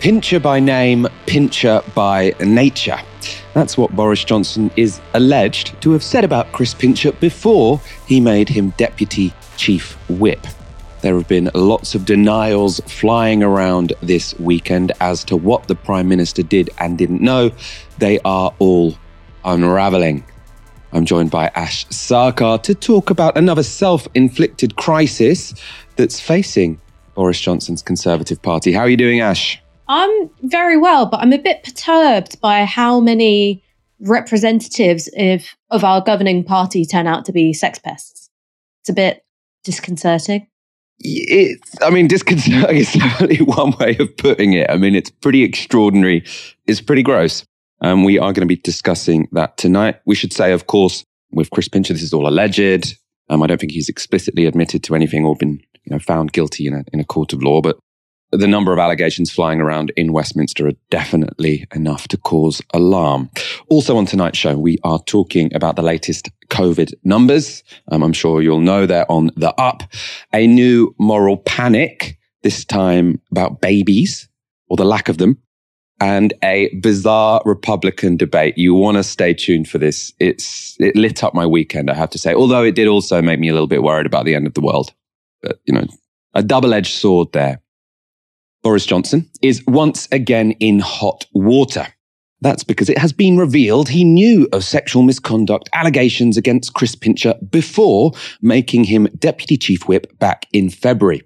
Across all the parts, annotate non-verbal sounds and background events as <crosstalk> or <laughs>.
Pincher by name, pincher by nature. That's what Boris Johnson is alleged to have said about Chris Pincher before he made him deputy chief whip. There have been lots of denials flying around this weekend as to what the Prime Minister did and didn't know. They are all unraveling. I'm joined by Ash Sarkar to talk about another self inflicted crisis that's facing Boris Johnson's Conservative Party. How are you doing, Ash? I'm very well, but I'm a bit perturbed by how many representatives of, of our governing party turn out to be sex pests. It's a bit disconcerting. It, I mean, disconcerting <laughs> is definitely one way of putting it. I mean, it's pretty extraordinary. It's pretty gross. Um, we are going to be discussing that tonight. We should say, of course, with Chris Pincher, this is all alleged. Um, I don't think he's explicitly admitted to anything or been you know, found guilty in a, in a court of law, but the number of allegations flying around in Westminster are definitely enough to cause alarm. Also on tonight's show, we are talking about the latest COVID numbers. Um, I'm sure you'll know they're on the up. A new moral panic, this time about babies or the lack of them and a bizarre Republican debate. You want to stay tuned for this. It's, it lit up my weekend, I have to say, although it did also make me a little bit worried about the end of the world. But, you know, a double edged sword there. Boris Johnson is once again in hot water. That's because it has been revealed he knew of sexual misconduct allegations against Chris Pincher before making him deputy chief whip back in February.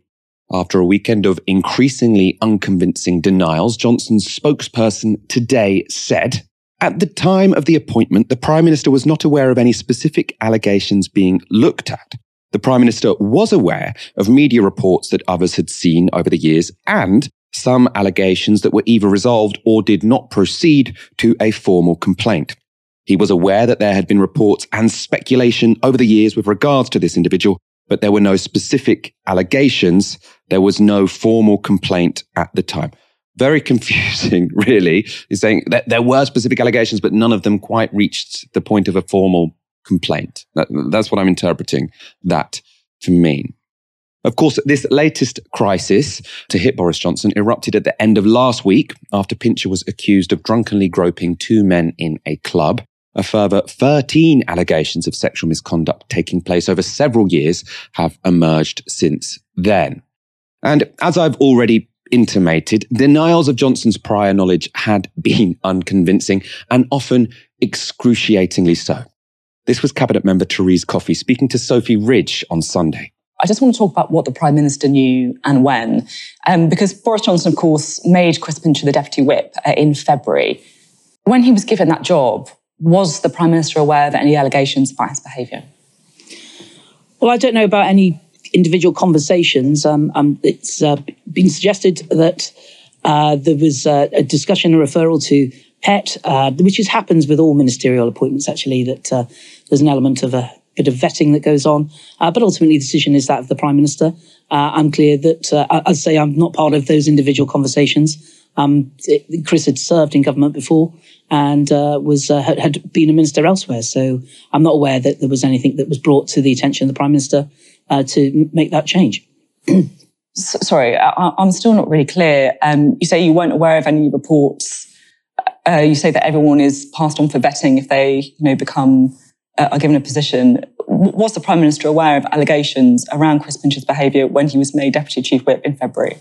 After a weekend of increasingly unconvincing denials, Johnson's spokesperson today said, at the time of the appointment, the Prime Minister was not aware of any specific allegations being looked at. The Prime Minister was aware of media reports that others had seen over the years and some allegations that were either resolved or did not proceed to a formal complaint. He was aware that there had been reports and speculation over the years with regards to this individual, but there were no specific allegations. There was no formal complaint at the time. Very confusing, <laughs> really. He's saying that there were specific allegations, but none of them quite reached the point of a formal complaint. That, that's what I'm interpreting that to mean. Of course, this latest crisis to hit Boris Johnson erupted at the end of last week after Pincher was accused of drunkenly groping two men in a club. A further 13 allegations of sexual misconduct taking place over several years have emerged since then. And as I've already intimated, denials of Johnson's prior knowledge had been <laughs> unconvincing and often excruciatingly so. This was Cabinet member Therese Coffey speaking to Sophy Ridge on Sunday. I just want to talk about what the Prime Minister knew and when. Um, because Boris Johnson, of course, made Chris Pincher the Deputy Whip uh, in February. When he was given that job, was the Prime Minister aware of any allegations about his behaviour? Well, I don't know about any individual conversations. Um, um, it's uh, been suggested that uh, there was uh, a discussion, a referral to PET, uh, which is, happens with all ministerial appointments, actually, that uh, there's an element of a bit of vetting that goes on. Uh, but ultimately, the decision is that of the Prime Minister. Uh, I'm clear that, uh, I say, I'm not part of those individual conversations. Um, it, Chris had served in government before and uh, was had, had, been a minister elsewhere. So I'm not aware that there was anything that was brought to the attention of the Prime Minister to make that change. Sorry, I, am still not really clear. Um, you say you weren't aware of any reports. You say that everyone is passed on for vetting if they, you know, become uh, are given a position. Was the Prime Minister aware of allegations around Chris Pincher's behaviour when he was made Deputy Chief Whip in February?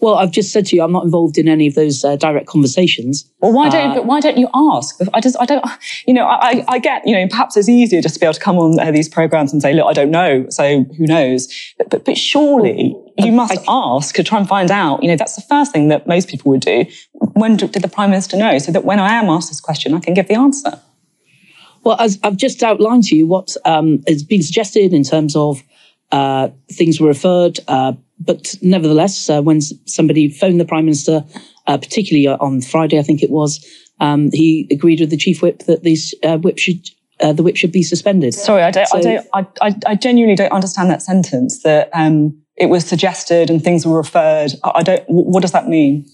Well, I've just said to you, I'm not involved in any of those uh, direct conversations. Well, why don't uh, why don't you ask? I just I don't you know I, I get you know perhaps it's easier just to be able to come on uh, these programs and say look I don't know so who knows but but, but surely you must I, ask to try and find out you know that's the first thing that most people would do. When did the Prime Minister know so that when I am asked this question I can give the answer. Well, as I've just outlined to you what um, has been suggested in terms of uh, things were referred, uh, but nevertheless, uh, when somebody phoned the Prime Minister, uh, particularly on Friday, I think it was, um, he agreed with the Chief Whip that these uh, whip should uh, the whip should be suspended. Sorry, I don't, so, I, don't I, I, genuinely don't understand that sentence. That um, it was suggested and things were referred. I, I, don't. What does that mean?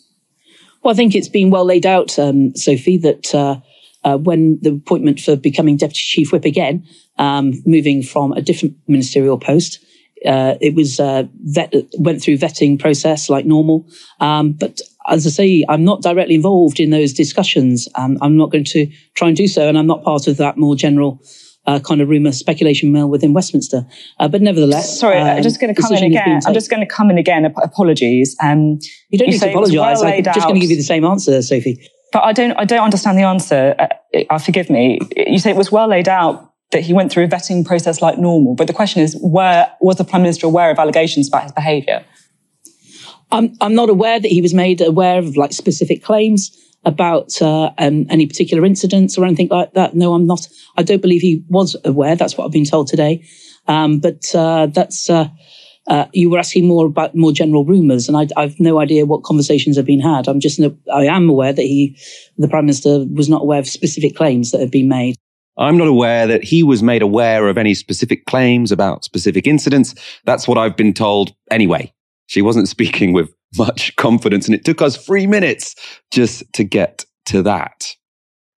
Well, I think it's been well laid out, um, Sophy, that uh, when the appointment for becoming deputy chief whip again, um, moving from a different ministerial post, uh, it was uh, vet, went through vetting process like normal. Um, but as I say, I'm not directly involved in those discussions. Um, I'm not going to try and do so, and I'm not part of that more general uh, kind of rumor speculation mill within Westminster. Uh, but nevertheless, sorry, um, I'm just going to come in again. I'm just going to come in again. Apologies. Um, you don't you need to apologise. Well I'm just going to give you the same answer, Sophy. But I don't. I don't understand the answer. Uh, uh, forgive me. You say it was well laid out that he went through a vetting process like normal. But the question is, where was the prime minister aware of allegations about his behaviour? I'm I'm not aware that he was made aware of like specific claims about uh, um, any particular incidents or anything like that. No, I'm not. I don't believe he was aware. That's what I've been told today. Um, but uh, that's uh, uh you were asking more about more general rumours, and I, have no idea what conversations have been had. I'm just I am aware that he, the prime minister, was not aware of specific claims that have been made. I'm not aware that he was made aware of any specific claims about specific incidents. That's what I've been told anyway. She wasn't <laughs> speaking with much confidence. And it took us three minutes just to get to that.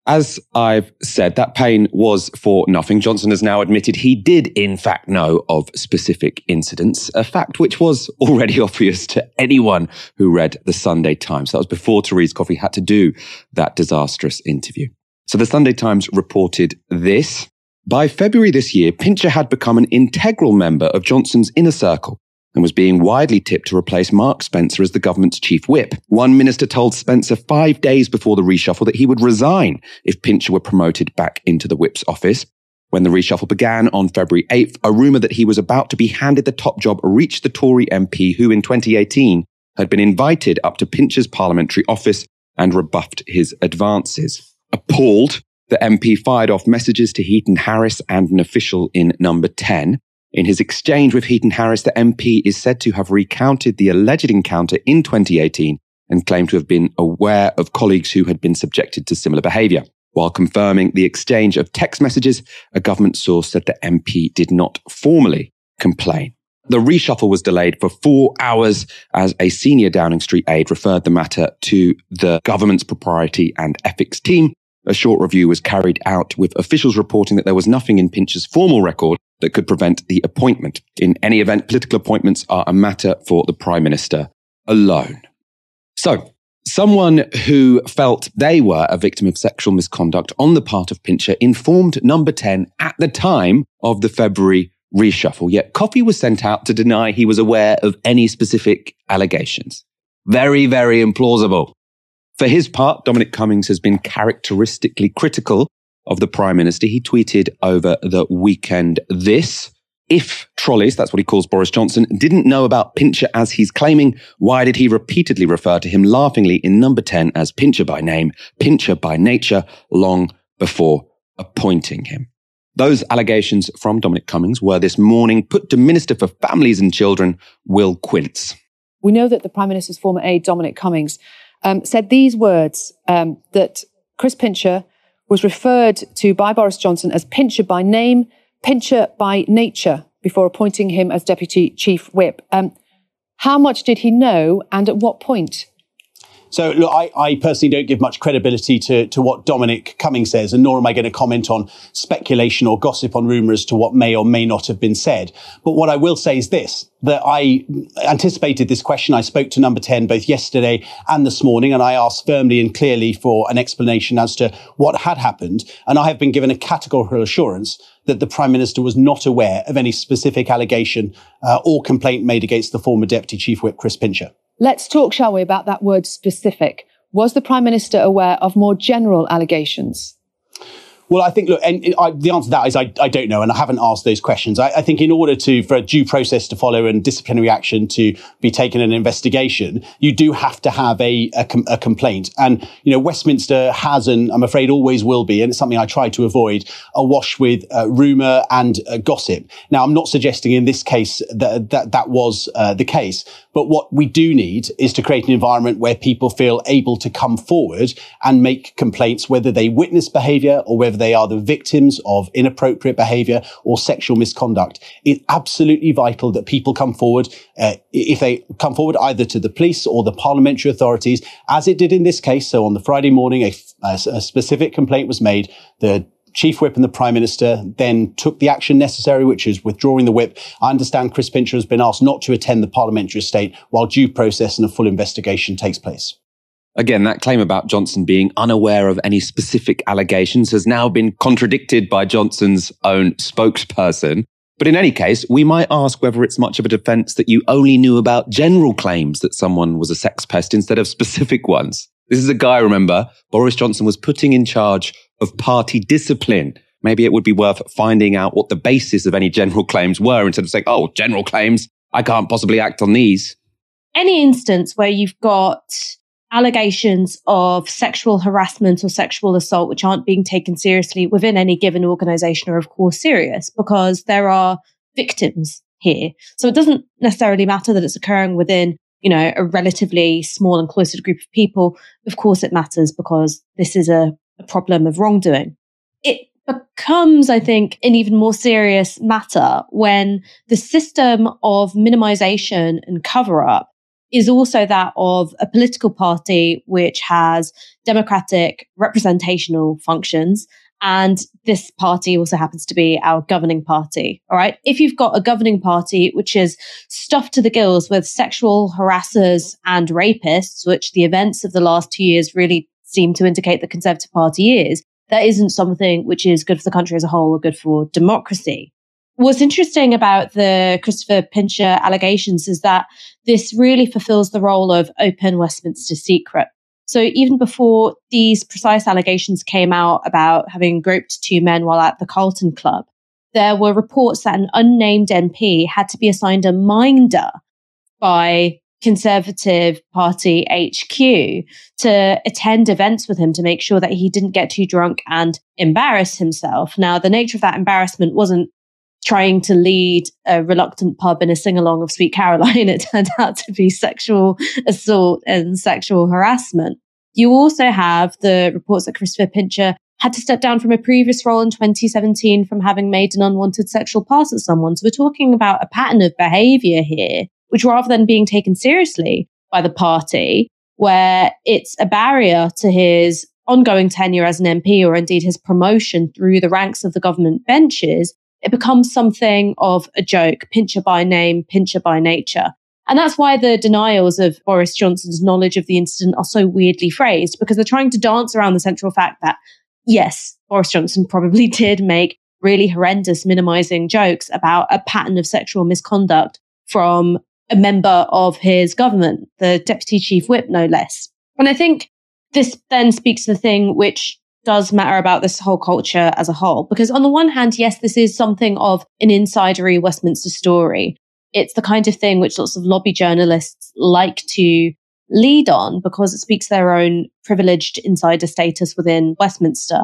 As I've said, that pain was for nothing. Johnson has now admitted he did, in fact, know of specific incidents, a fact which was <laughs> already obvious to anyone who read the Sunday Times. That was before Therese Coffey had to do that disastrous interview. So the Sunday Times reported this. By February this year, Pincher had become an integral member of Johnson's inner circle and was being widely tipped to replace Mark Spencer as the government's chief whip. One minister told Spencer five days before the reshuffle that he would resign if Pincher were promoted back into the whip's office. When the reshuffle began on February 8th, a rumour that he was about to be handed the top job reached the Tory MP who in 2018 had been invited up to Pincher's parliamentary office and rebuffed his advances. Appalled, the MP fired off messages to Heaton Harris and an official in number 10. In his exchange with Heaton Harris, the MP is said to have recounted the alleged encounter in 2018 and claimed to have been aware of colleagues who had been subjected to similar behaviour. While confirming the exchange of text messages, a government source said the MP did not formally complain. The reshuffle was delayed for four hours as a senior Downing Street aide referred the matter to the government's propriety and ethics team. A short review was carried out with officials reporting that there was nothing in Pincher's formal record that could prevent the appointment. In any event, political appointments are a matter for the Prime Minister alone. So, someone who felt they were a victim of sexual misconduct on the part of Pincher informed Number 10 at the time of the February reshuffle, yet Coffey was sent out to deny he was aware of any specific allegations. Very, very implausible. For his part, Dominic Cummings has been characteristically critical of the Prime Minister. He tweeted over the weekend this. If trolleys, that's what he calls Boris Johnson, didn't know about Pincher as he's claiming, why did he repeatedly refer to him laughingly in number 10 as Pincher by name, Pincher by nature, long before appointing him? Those allegations from Dominic Cummings were this morning put to Minister for Families and Children, Will Quince. We know that the Prime Minister's former aide, Dominic Cummings, um, said these words um, that Chris Pincher was referred to by Boris Johnson as Pincher by name, Pincher by nature, before appointing him as Deputy Chief Whip. Um, how much did he know and at what point? So, look, I, I, personally don't give much credibility to, to what Dominic Cummings says, and nor am I going to comment on speculation or gossip on rumours to what may or may not have been said. But what I will say is this that I anticipated this question. I spoke to number 10 both yesterday and this morning, and I asked firmly and clearly for an explanation as to what had happened. And I have been given a categorical assurance that the Prime Minister was not aware of any specific allegation uh, or complaint made against the former Deputy Chief Whip, Chris Pincher. Let's talk, shall we, about that word specific. Was the Prime Minister aware of more general allegations? Well, I think, look, and I, the answer to that is I, I don't know, and I haven't asked those questions. I, I, think in order to, for a due process to follow and disciplinary action to be taken an investigation, you do have to have a, a, com- a, complaint. And, you know, Westminster has, and I'm afraid always will be, and it's something I try to avoid, awash with uh, rumour and uh, gossip. Now, I'm not suggesting in this case that that, that was uh, the case, but what we do need is to create an environment where people feel able to come forward and make complaints, whether they witness behaviour or whether they are the victims of inappropriate behavior or sexual misconduct. It's absolutely vital that people come forward, uh, if they come forward either to the police or the parliamentary authorities, as it did in this case. So on the Friday morning, a, a specific complaint was made. The Chief Whip and the Prime Minister then took the action necessary, which is withdrawing the whip. I understand Chris Pincher has been asked not to attend the parliamentary estate while due process and a full investigation takes place. Again, that claim about Johnson being unaware of any specific allegations has now been contradicted by Johnson's own spokesperson. But in any case, we might ask whether it's much of a defense that you only knew about general claims that someone was a sex pest instead of specific ones. This is a guy, remember, Boris Johnson was putting in charge of party discipline. Maybe it would be worth finding out what the basis of any general claims were instead of saying, oh, general claims, I can't possibly act on these. Any instance where you've got allegations of sexual harassment or sexual assault which aren't being taken seriously within any given organization are of course serious because there are victims here. So it doesn't necessarily matter that it's occurring within, you know, a relatively small and cloistered group of people. Of course it matters because this is a, a problem of wrongdoing. It becomes, I think, an even more serious matter when the system of minimization and cover up is also that of a political party which has democratic representational functions. And this party also happens to be our governing party. All right. If you've got a governing party which is stuffed to the gills with sexual harassers and rapists, which the events of the last two years really seem to indicate the Conservative Party is, that isn't something which is good for the country as a whole or good for democracy. What's interesting about the Christopher Pincher allegations is that this really fulfills the role of open Westminster secret. So even before these precise allegations came out about having groped two men while at the Carlton Club, there were reports that an unnamed MP had to be assigned a minder by Conservative Party HQ to attend events with him to make sure that he didn't get too drunk and embarrass himself. Now, the nature of that embarrassment wasn't trying to lead a reluctant pub in a sing along of Sweet Caroline, <laughs> it turned out to be sexual assault and sexual harassment. You also have the reports that Christopher Pincher had to step down from a previous role in 2017 from having made an unwanted sexual pass at someone. So we're talking about a pattern of behavior here, which rather than being taken seriously by the party, where it's a barrier to his ongoing tenure as an MP or indeed his promotion through the ranks of the government benches, it becomes something of a joke, pincher by name, pincher by nature. And that's why the denials of Boris Johnson's knowledge of the incident are so weirdly phrased, because they're trying to dance around the central fact that, yes, Boris Johnson probably <laughs> did make really horrendous minimizing jokes about a pattern of sexual misconduct from a member of his government, the deputy chief whip, no less. And I think this then speaks to the thing which does matter about this whole culture as a whole. Because on the one hand, yes, this is something of an insidery Westminster story. It's the kind of thing which lots of lobby journalists like to lead on because it speaks their own privileged insider status within Westminster.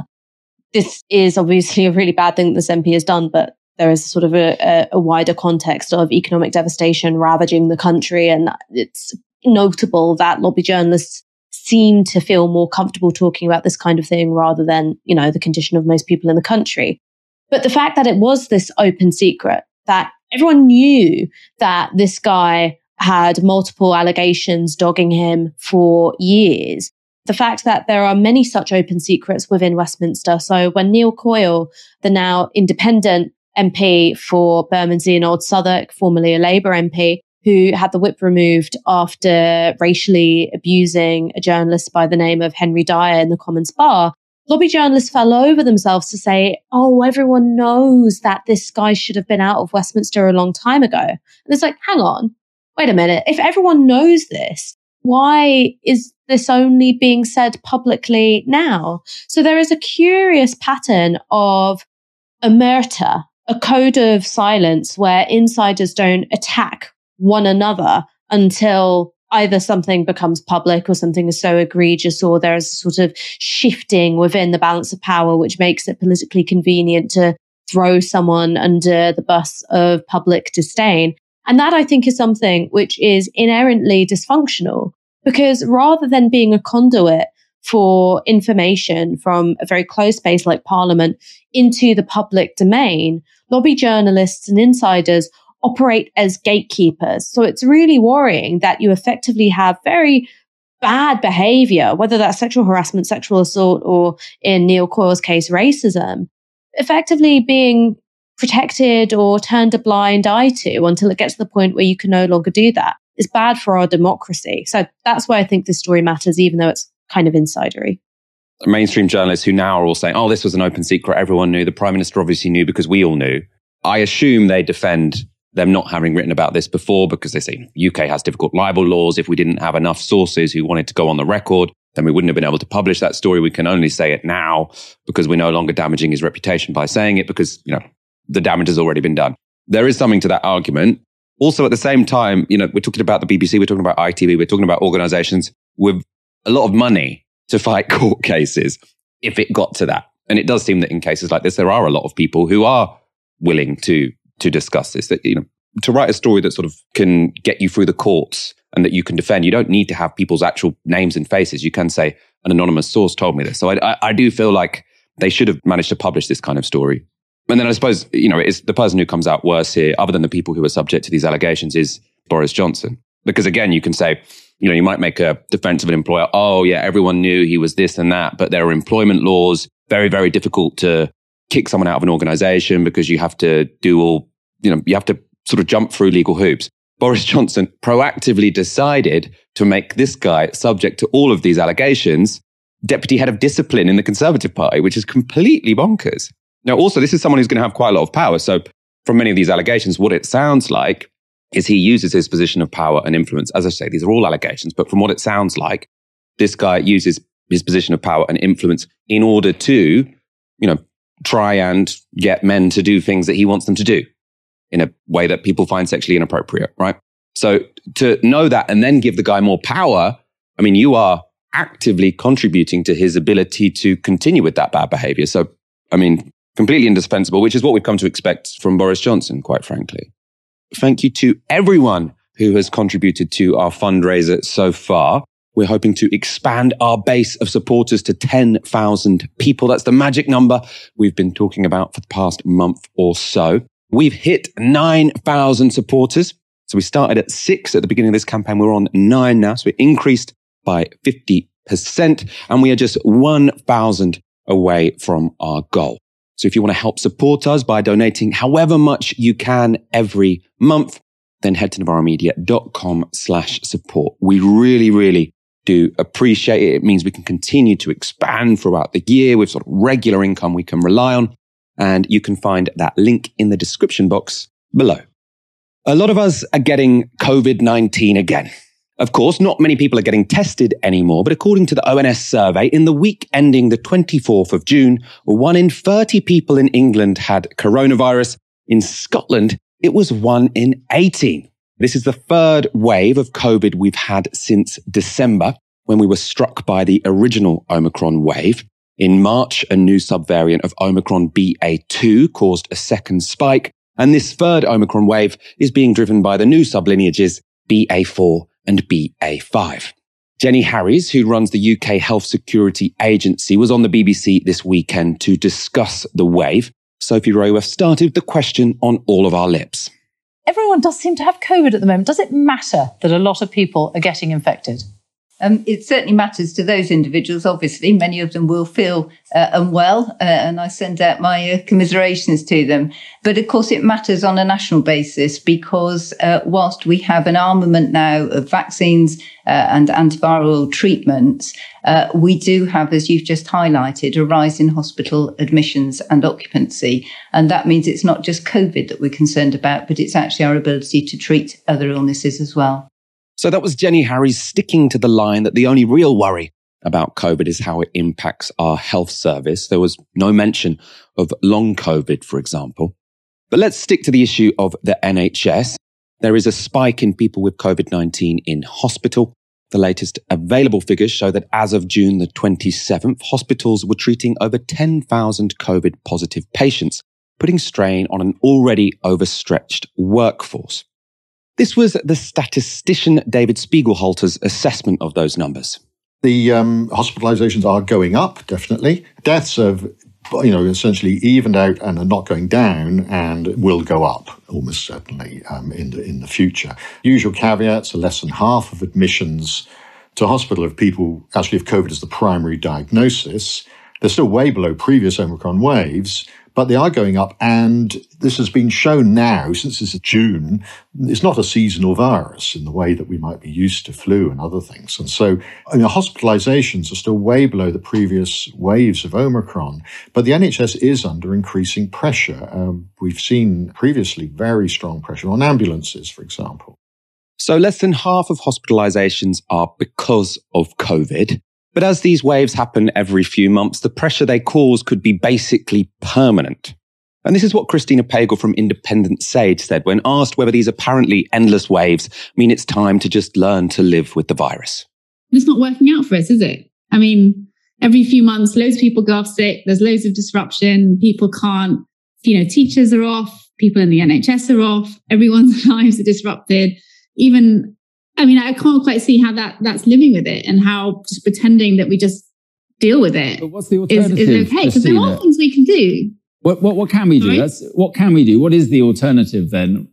This is obviously a really bad thing that this MP has done, but there is sort of a, a wider context of economic devastation ravaging the country. And it's notable that lobby journalists seem to feel more comfortable talking about this kind of thing rather than, you know, the condition of most people in the country. But the fact that it was this open secret, that everyone knew that this guy had multiple allegations dogging him for years. The fact that there are many such open secrets within Westminster. So when Neil Coyle, the now independent MP for Bermondsey and Old Southwark, formerly a Labour MP, who had the whip removed after racially abusing a journalist by the name of Henry Dyer in the Commons Bar. Lobby journalists fell over themselves to say, oh, everyone knows that this guy should have been out of Westminster a long time ago. And it's like, hang on, wait a minute. If everyone knows this, why is this only being said publicly now? So there is a curious pattern of omerta, a code of silence where insiders don't attack one another until either something becomes public or something is so egregious or there's a sort of shifting within the balance of power, which makes it politically convenient to throw someone under the bus of public disdain. And that I think is something which is inherently dysfunctional because rather than being a conduit for information from a very close space like parliament into the public domain, lobby journalists and insiders operate as gatekeepers. So it's really worrying that you effectively have very bad behavior, whether that's sexual harassment, sexual assault, or in Neil Coyle's case, racism, effectively being protected or turned a blind eye to until it gets to the point where you can no longer do that. It's bad for our democracy. So that's why I think this story matters, even though it's kind of insidery. Mainstream journalists who now are all saying, oh, this was an open secret. Everyone knew. The prime minister obviously knew because we all knew. I assume they defend them not having written about this before because they say UK has difficult libel laws. If we didn't have enough sources who wanted to go on the record, then we wouldn't have been able to publish that story. We can only say it now because we're no longer damaging his reputation by saying it because, you know, the damage has already been done. There is something to that argument. Also, at the same time, you know, we're talking about the BBC, we're talking about ITV, we're talking about organizations with a lot of money to fight <laughs> court cases if it got to that. And it does seem that in cases like this, there are a lot of people who are willing to to discuss this. That you know, to write a story that sort of can get you through the courts and that you can defend. You don't need to have people's actual names and faces. You can say an anonymous source told me this. So I, I, I do feel like they should have managed to publish this kind of story. And then I suppose you know it's the person who comes out worse here, other than the people who are subject to these allegations, is Boris Johnson. Because again, you can say, you know, you might make a defense of an employer. Oh, yeah, everyone knew he was this and that, but there are employment laws. Very, very difficult to kick someone out of an organization because you have to do all, you know, you have to sort of jump through legal hoops. Boris <laughs> Johnson proactively decided to make this guy subject to all of these allegations deputy head of discipline in the Conservative Party, which is completely bonkers. Now, also, this is someone who's going to have quite a lot of power. So, from many of these allegations, what it sounds like is he uses his position of power and influence. As I say, these are all allegations, but from what it sounds like, this guy uses his position of power and influence in order to, you know, try and get men to do things that he wants them to do in a way that people find sexually inappropriate, right? So to know that and then give the guy more power, I mean, you are actively contributing to his ability to continue with that bad behavior. So, I mean, completely indispensable, which is what we've come to expect from Boris Johnson, quite frankly. Thank you to everyone who has contributed to our fundraiser so far. We're hoping to expand our base of supporters to 10,000 people. That's the magic number we've been talking about for the past month or so. We've hit 9,000 supporters. So we started at six at the beginning of this campaign. We're on nine now. So we increased by 50%. And we are just 1,000 away from our goal. So if you want to help support us by donating however much you can every month, then head to novaramedia.com slash support. We really, really do appreciate it. It means we can continue to expand throughout the year with sort of regular income we can rely on. And you can find that link in the description box below. A lot of us are getting COVID-19 again. Of course, not many people are getting tested anymore, but according to the ONS survey, in the week ending the 24th of June, one in 30 people in England had coronavirus. In Scotland, it was one in 18. This is the third wave of COVID we've had since December when we were struck by the original Omicron wave. In March, a new subvariant of Omicron BA2 caused a second spike. And this third Omicron wave is being driven by the new sublineages BA4 and BA5. Jenny Harries, who runs the UK Health Security Agency, was on the BBC this weekend to discuss the wave. Sophie Raworth started the question on all of our lips. Everyone does seem to have COVID at the moment. Does it matter that a lot of people are getting infected? Um, it certainly matters to those individuals. Obviously, many of them will feel uh, unwell, uh, and I send out my uh, commiserations to them. But of course, it matters on a national basis because uh, whilst we have an armament now of vaccines uh, and antiviral treatments, uh, we do have, as you've just highlighted, a rise in hospital admissions and occupancy. And that means it's not just COVID that we're concerned about, but it's actually our ability to treat other illnesses as well. So that was Jenny Harries sticking to the line that the only real worry about COVID is how it impacts our health service. There was no mention of long COVID, for example. But let's stick to the issue of the NHS. There is a spike in people with COVID-19 in hospital. The latest available figures show that as of June the 27th, hospitals were treating over 10,000 COVID positive patients, putting strain on an already overstretched workforce. This was the statistician David Spiegelhalter's assessment of those numbers. The um, hospitalizations are going up, definitely. Deaths have, you know, essentially evened out and are not going down and will go up almost certainly um, in, the, in the future. Usual caveats are less than half of admissions to hospital of people actually have COVID as the primary diagnosis. They're still way below previous Omicron waves, but they are going up. And this has been shown now since is June. It's not a seasonal virus in the way that we might be used to flu and other things. And so know, hospitalizations are still way below the previous waves of Omicron. But the NHS is under increasing pressure. Um, we've seen previously very strong pressure on ambulances, for example. So less than half of hospitalizations are because of COVID. But as these waves happen every few months, the pressure they cause could be basically permanent. And this is what Christina Pagel from Independent Sage said when asked whether these apparently endless waves mean it's time to just learn to live with the virus. It's not working out for us, is it? I mean, every few months, loads of people go off sick. There's loads of disruption. People can't, you know, teachers are off. People in the NHS are off. Everyone's <laughs> lives are disrupted. Even I mean, I can't quite see how that that's living with it and how just pretending that we just deal with it but what's the alternative, is, is okay because there are things we can do. What, what, what can we do? That's, what can we do? What is the alternative then?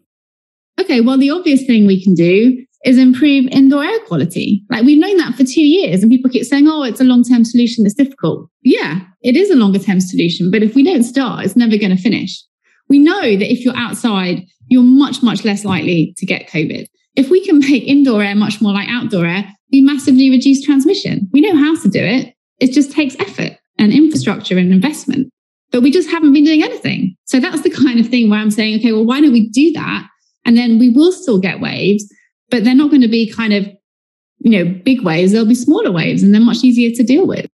Okay, well, the obvious thing we can do is improve indoor air quality. Like we've known that for two years, and people keep saying, "Oh, it's a long-term solution. It's difficult." Yeah, it is a longer-term solution, but if we don't start, it's never going to finish. We know that if you're outside, you're much, much less likely to get COVID. If we can make indoor air much more like outdoor air, we massively reduce transmission. We know how to do it. It just takes effort and infrastructure and investment. But we just haven't been doing anything. So that's the kind of thing where I'm saying, okay, well, why don't we do that? And then we will still get waves, but they're not going to be kind of, you know, big waves. They'll be smaller waves and they're much easier to deal with.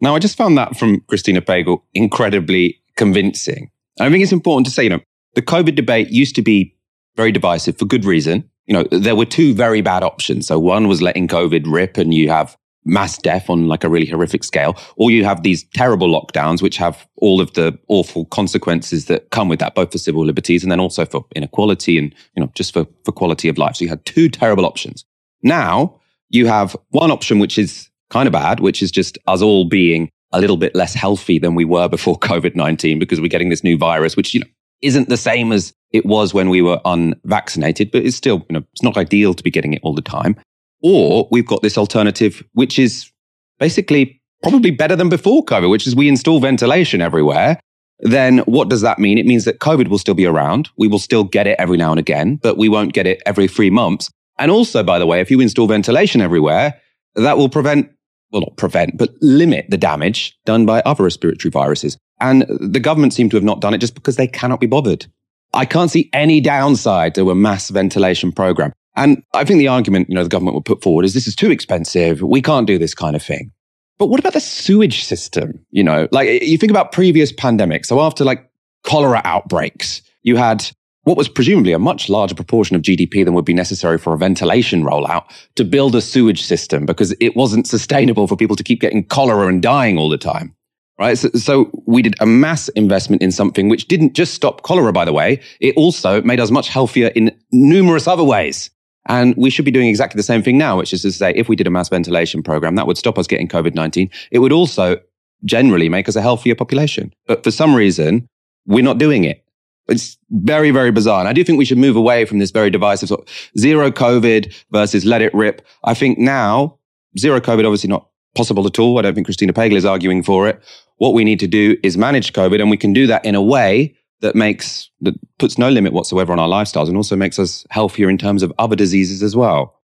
Now, I just found that from Christina Pagel incredibly convincing. I think it's important to say, you know, the COVID debate used to be very divisive for good reason you know, there were two very bad options. So one was letting COVID rip and you have mass death on like a really horrific scale, or you have these terrible lockdowns, which have all of the awful consequences that come with that, both for civil liberties and then also for inequality and, you know, just for, for quality of life. So you had two terrible options. Now you have one option, which is kind of bad, which is just us all being a little bit less healthy than we were before <laughs> COVID 19 because we're getting this new virus, which, you know, isn't the same as it was when we were unvaccinated, but it's still, you know, it's not ideal to be getting it all the time. Or we've got this alternative, which is basically probably better than before COVID, which is we install ventilation everywhere. Then what does that mean? It means that COVID will still be around. We will still get it every now and again, but we won't get it every three months. And also, by the way, if you install ventilation everywhere, that will prevent, well, not prevent, but limit the damage done by other respiratory viruses. And the government seem to have not done it just because they cannot be bothered. I can't see any downside to a mass ventilation program. And I think the argument, you know, the government would put forward is this is too expensive. We can't do this kind of thing. But what about the sewage system? You know, like you think about previous pandemics. So after like cholera outbreaks, you had what was presumably a much larger proportion of GDP than would be necessary for a ventilation rollout to build a sewage system because it wasn't sustainable for people to keep getting cholera and dying all the time right? So, so, we did a mass investment in something which didn't just stop cholera, by the way. It also made us much healthier in numerous other ways. And we should be doing exactly the same thing now, which is to say, if we did a mass ventilation program, that would stop us getting COVID 19. It would also generally make us a healthier population. But for some reason, we're not doing it. It's very, very bizarre. And I do think we should move away from this very divisive sort of zero COVID versus let it rip. I think now, zero COVID, obviously not possible at all. I don't think Christina Pagel is arguing for it. What we need to do is manage COVID, and we can do that in a way that makes that puts no limit whatsoever on our lifestyles, and also makes us healthier in terms of other diseases as well.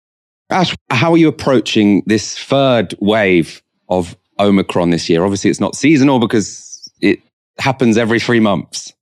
Ash, how are you approaching this third wave of Omicron this year? Obviously, it's not seasonal because it happens every three months.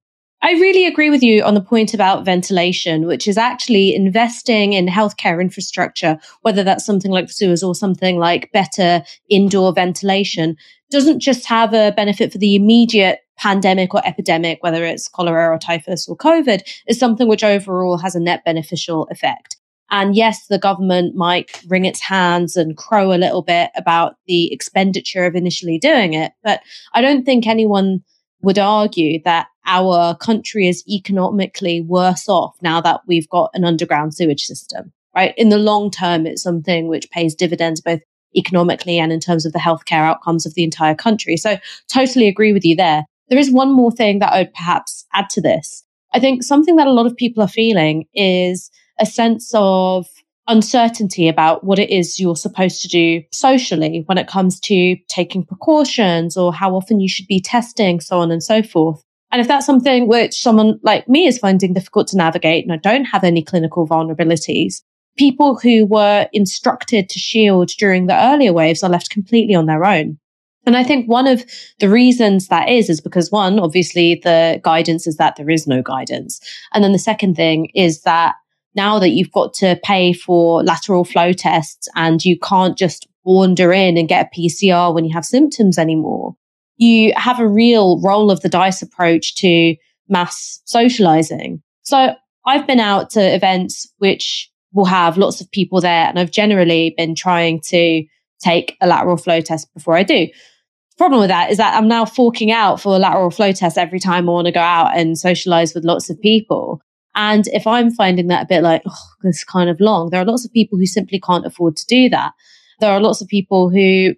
I really agree with you on the point about ventilation, which is actually investing in healthcare infrastructure, whether that's something like sewers or something like better indoor ventilation, doesn't just have a benefit for the immediate pandemic or epidemic, whether it's cholera or typhus or COVID, is something which overall has a net beneficial effect. And yes, the government might wring its hands and crow a little bit about the expenditure of initially doing it. But I don't think anyone would argue that our country is economically worse off now that we've got an underground sewage system, right? In the long term, it's something which pays dividends both economically and in terms of the healthcare outcomes of the entire country. So totally agree with you there. There is one more thing that I would perhaps add to this. I think something that a lot of people are feeling is a sense of uncertainty about what it is you're supposed to do socially when it comes to taking precautions or how often you should be testing, so on and so forth. And if that's something which someone like me is finding difficult to navigate and I don't have any clinical vulnerabilities, people who were instructed to shield during the earlier waves are left completely on their own. And I think one of the reasons that is, is because one, obviously the guidance is that there is no guidance. And then the second thing is that now that you've got to pay for lateral flow tests and you can't just wander in and get a PCR when you have symptoms anymore, you have a real roll of the dice approach to mass socializing. So I've been out to events which will have lots of people there and I've generally been trying to take a lateral flow test before I do. The problem with that is that I'm now forking out for a lateral flow test every time I want to go out and socialize with lots of people. And if I'm finding that a bit like, oh, this is kind of long, there are lots of people who simply can't afford to do that. There are lots of people who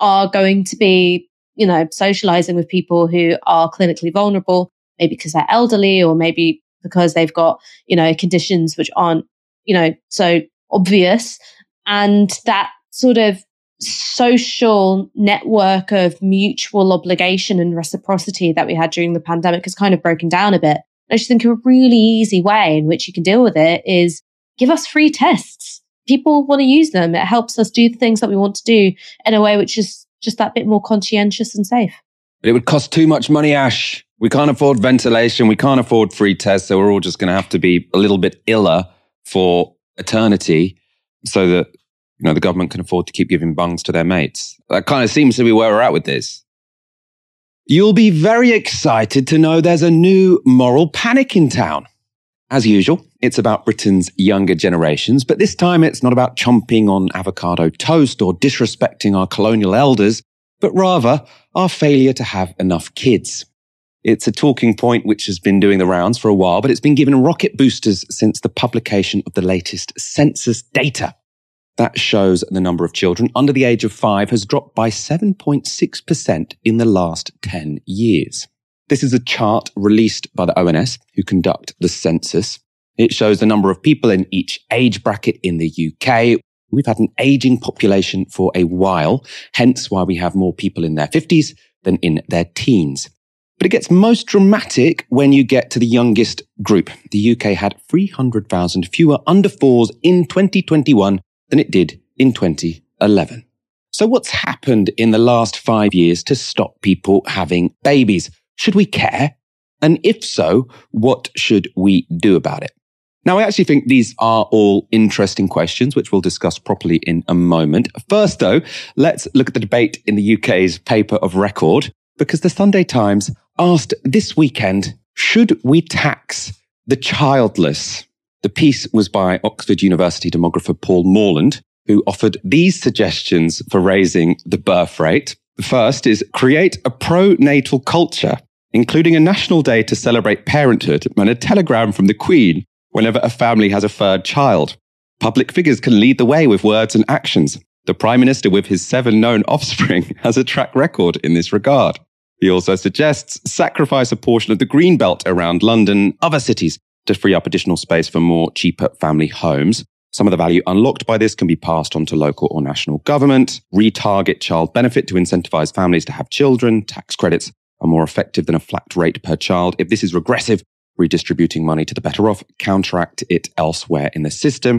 are going to be, you know, socializing with people who are clinically vulnerable, maybe because they're elderly or maybe because they've got, you know, conditions which aren't, you know, so obvious. And that sort of social network of mutual obligation and reciprocity that we had during the pandemic has kind of broken down a bit. I just think a really easy way in which you can deal with it is give us free tests. People want to use them. It helps us do the things that we want to do in a way which is just that bit more conscientious and safe. But it would cost too much money, Ash. We can't afford ventilation. We can't afford free tests. So we're all just going to have to be a little bit iller for eternity so that, you know, the government can afford to keep giving bungs to their mates. That kind of seems to be where we're at with this. You'll be very excited to know there's a new moral panic in town. As usual, it's about Britain's younger generations, but this time it's not about chomping on avocado toast or disrespecting our colonial elders, but rather our failure to have enough kids. It's a talking point which has been doing the rounds for a while, but it's been given rocket boosters since the publication of the latest census data. That shows the number of children under the age of five has dropped by 7.6% in the last 10 years. This is a chart released by the ONS, who conduct the census. It shows the number of people in each age bracket in the UK. We've had an aging population for a while, hence why we have more people in their 50s than in their teens. But it gets most dramatic when you get to the youngest group. The UK had 300,000 fewer under fours in 2021 than it did in 2011. So what's happened in the last five years to stop people having babies? Should we care? And if so, what should we do about it? Now, I actually think these are all interesting questions, which we'll discuss properly in a moment. First, though, let's look at the debate in the UK's paper of record, because the Sunday Times asked this weekend, should we tax the childless? The piece was by Oxford University demographer Paul Morland, who offered these suggestions for raising the birth rate. The first is create a pro-natal culture, including a national day to celebrate parenthood and a telegram from the Queen whenever a family has a third child. Public figures can lead the way with words and actions. The Prime Minister, with his seven known offspring, <laughs> has a track record in this regard. He also suggests sacrifice a portion of the green belt around London, other cities, to free up additional space for more cheaper family homes. Some of the value unlocked by this can be passed on to local or national government, retarget child benefit to incentivize families to have children, tax credits are more effective than a flat rate per child. If this is regressive, redistributing money to the better off, counteract it elsewhere in the system.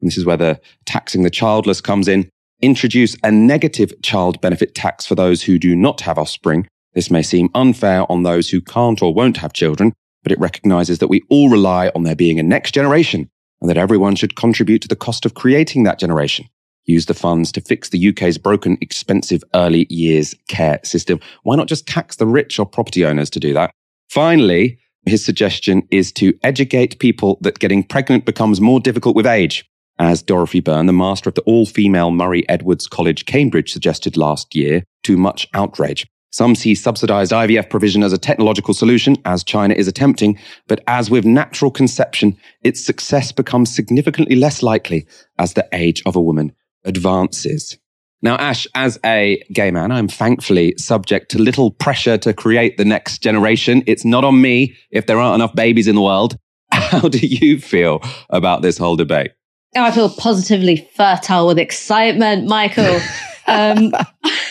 And this is where the taxing the childless comes in. Introduce a negative child benefit tax for those who do not have offspring. This may seem unfair on those who can't or won't have children, but it recognizes that we all rely on there being a next generation and that everyone should contribute to the cost of creating that generation. Use the funds to fix the UK's broken, expensive early years care system. Why not just tax the rich or property owners to do that? Finally, his suggestion is to educate people that getting pregnant becomes more difficult with age. As Dorothy Byrne, the master of the all female Murray Edwards College, Cambridge, suggested last year, to much outrage. Some see subsidized IVF provision as a technological solution, as China is attempting, but as with natural conception, its success becomes significantly less likely as the age of a woman advances. Now, Ash, as a gay man, I'm thankfully subject to little pressure to create the next generation. It's not on me if there aren't enough babies in the world. <laughs> How do you feel about this whole debate? Oh, I feel positively fertile with excitement, Michael. <laughs> Um, <laughs>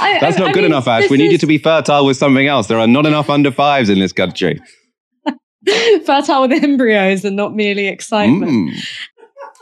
I, That's not I good mean, enough, Ash. We is... need you to be fertile with something else. There are not <laughs> enough under fives in this country. <laughs> fertile with embryos and not merely excitement. Mm.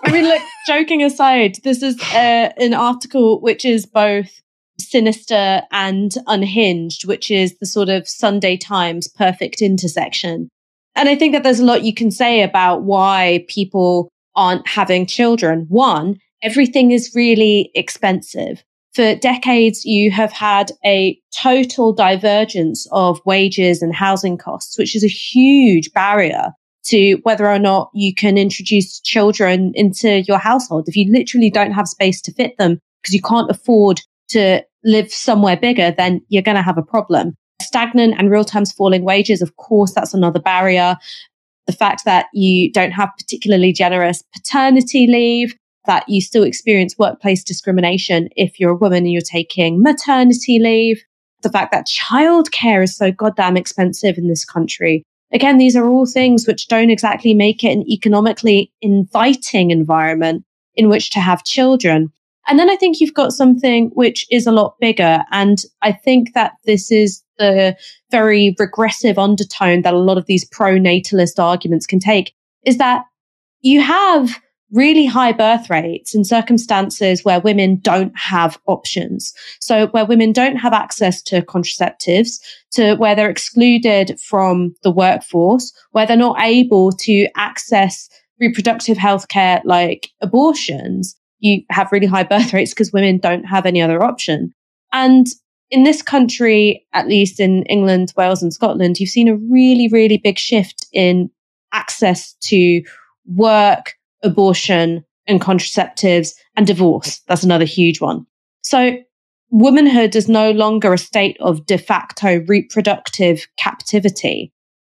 I mean, look, <laughs> joking aside, this is uh, an article which is both sinister and unhinged, which is the sort of Sunday Times perfect intersection. And I think that there's a lot you can say about why people aren't having children. One, everything is really expensive. For decades, you have had a total divergence of wages and housing costs, which is a huge barrier to whether or not you can introduce children into your household. If you literally don't have space to fit them because you can't afford to live somewhere bigger, then you're going to have a problem. Stagnant and real terms falling wages, of course, that's another barrier. The fact that you don't have particularly generous paternity leave, that you still experience workplace discrimination if you're a woman and you're taking maternity leave, the fact that childcare is so goddamn expensive in this country. Again, these are all things which don't exactly make it an economically inviting environment in which to have children. And then I think you've got something which is a lot bigger. And I think that this is the very regressive undertone that a lot of these pro natalist arguments can take is that you have really high birth rates in circumstances where women don't have options. So where women don't have access to contraceptives, to where they're excluded from the workforce, where they're not able to access reproductive health care like abortions, you have really high birth rates because women don't have any other option. And in this country, at least in England, Wales, and Scotland, you've seen a really, really big shift in access to work, abortion, and contraceptives, and divorce. That's another huge one. So, womanhood is no longer a state of de facto reproductive captivity.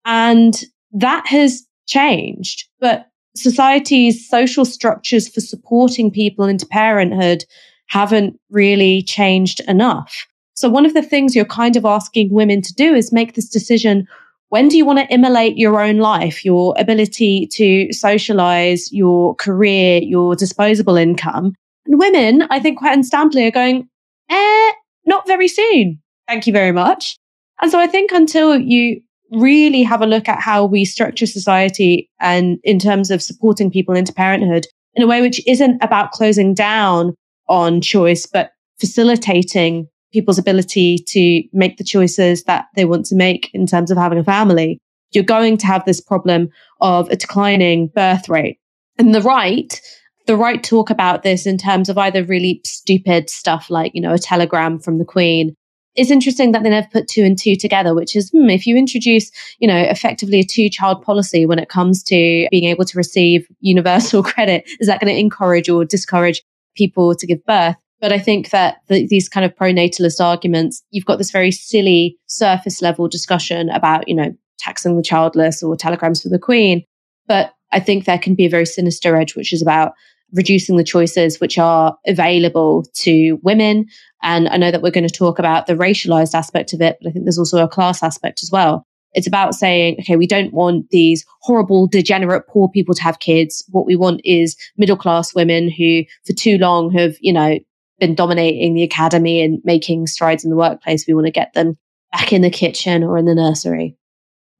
And that has changed. But society's social structures for supporting people into parenthood haven't really changed enough. So one of the things you're kind of asking women to do is make this decision. When do you want to immolate your own life, your ability to socialize, your career, your disposable income? And women, I think quite understandably are going, eh, not very soon. Thank you very much. And so I think until you really have a look at how we structure society and in terms of supporting people into parenthood in a way which isn't about closing down on choice, but facilitating people's ability to make the choices that they want to make in terms of having a family. You're going to have this problem of a declining birth rate. And the right, the right talk about this in terms of either really stupid stuff like, you know, a telegram from the Queen it's interesting that they never put two and two together, which is hmm, if you introduce, you know, effectively a two child policy when it comes to being able to receive universal <laughs> credit, is that going to encourage or discourage people to give birth? But I think that the, these kind of pro-natalist arguments, you've got this very silly surface level discussion about, you know, taxing the childless or telegrams for the queen. But I think there can be a very sinister edge, which is about reducing the choices which are available to women. And I know that we're going to talk about the racialized aspect of it, but I think there's also a class aspect as well. It's about saying, okay, we don't want these horrible, degenerate, poor people to have kids. What we want is middle class women who for too long have, you know, been dominating the academy and making strides in the workplace. We want to get them back in the kitchen or in the nursery.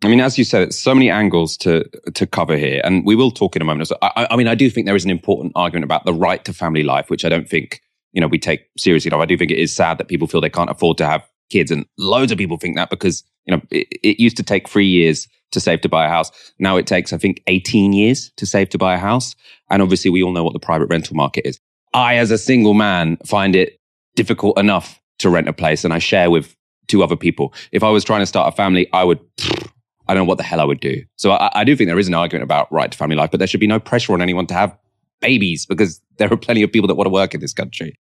I mean, as you said, it's so many angles to to cover here, and we will talk in a moment. I, I, mean, I do think there is an important argument about the right to family life, which I don't think you know we take seriously enough. I do think it is sad that people feel they can't afford to have kids, and loads of people think that because you know it, it used to take three years to save to buy a house. Now it takes, I think, eighteen years to save to buy a house, and obviously we all know what the private rental market is. I, as a single man, find it difficult enough to rent a place, and I share with two other people. If I was trying to start a family, I would <sniffs> I don't know what the hell I would do. So I, I do think there is an argument about right to family life, but there should be no pressure on anyone to have babies because there are plenty of people that want to work in this country.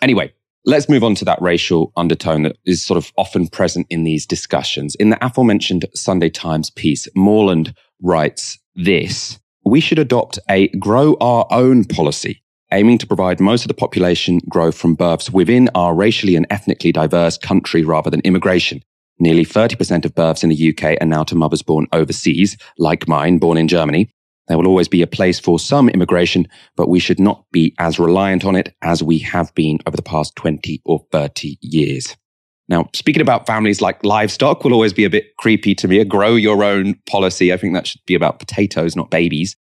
Anyway, let's move on to that racial undertone that is sort of often present in these discussions. In the aforementioned Sunday Times piece, Morland writes this We should adopt a grow our own policy, aiming to provide most of the population growth from births within our racially and ethnically diverse country rather than immigration. Nearly 30% of births in the UK are now to mothers born overseas, like mine, born in Germany. There will always be a place for some immigration, but we should not be as reliant on it as we have been over the past 20 or 30 years. Now, speaking about families like livestock will always be a bit creepy to me. A grow your own policy. I think that should be about potatoes, not babies.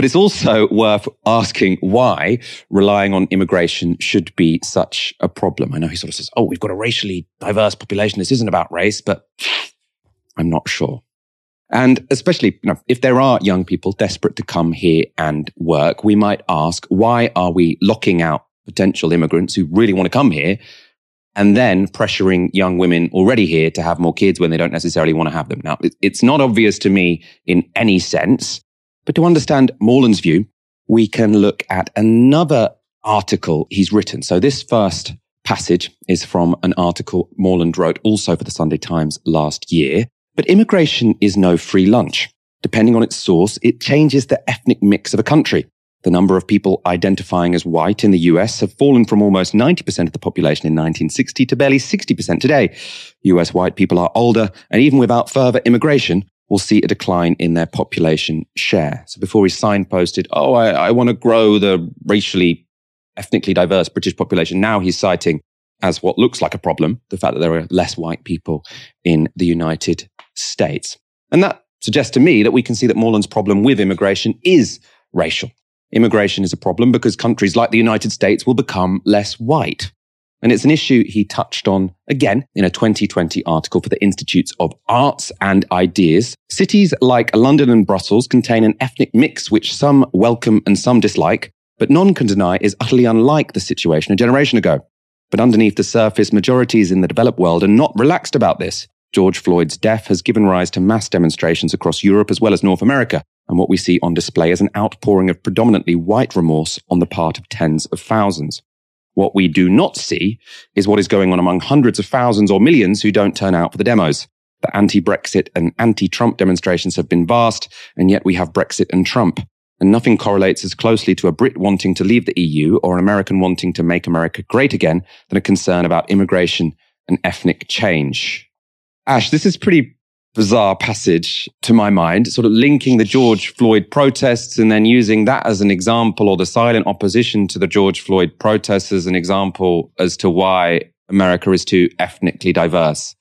But it's also worth asking why relying on immigration should be such a problem. I know he sort of says, oh, we've got a racially diverse population. This isn't about race, but I'm not sure. And especially you know, if there are young people desperate to come here and work, we might ask, why are we locking out potential immigrants who really want to come here and then pressuring young women already here to have more kids when they don't necessarily want to have them. Now, it's not obvious to me in any sense, but to understand Morland's view, we can look at another article he's written. So this first passage is from an article Morland wrote also for the Sunday Times last year. But immigration is no free lunch. Depending on its source, it changes the ethnic mix of a country. The number of people identifying as white in the US have fallen from almost 90% of the population in 1960 to barely 60% today. US white people are older, and even without further immigration, will see a decline in their population share. So before he signposted, oh, I, I want to grow the racially, ethnically diverse British population, now he's citing as what looks like a problem the fact that there are less white people in the United States. And that suggests to me that we can see that Morland's problem with immigration is racial. Immigration is a problem because countries like the United States will become less white. And it's an issue he touched on again in a 2020 article for the Institutes of Arts and Ideas. Cities like London and Brussels contain an ethnic mix which some welcome and some dislike, but none can deny is utterly unlike the situation a generation ago. But underneath the surface, majorities in the developed world are not relaxed about this. George Floyd's death has given rise to mass demonstrations across Europe as well as North America, and what we see on display is an outpouring of predominantly white remorse on the part of tens of thousands. What we do not see is what is going on among hundreds of thousands or millions who don't turn out for the demos. The anti Brexit and anti Trump demonstrations have been vast, and yet we have Brexit and Trump. And nothing correlates as closely to a Brit wanting to leave the EU or an American wanting to make America great again than a concern about immigration and ethnic change. Ash, this is pretty bizarre passage to my mind, sort of linking the George Floyd protests and then using that as an example or the silent opposition to the George Floyd protests as an example as to why America is too ethnically diverse.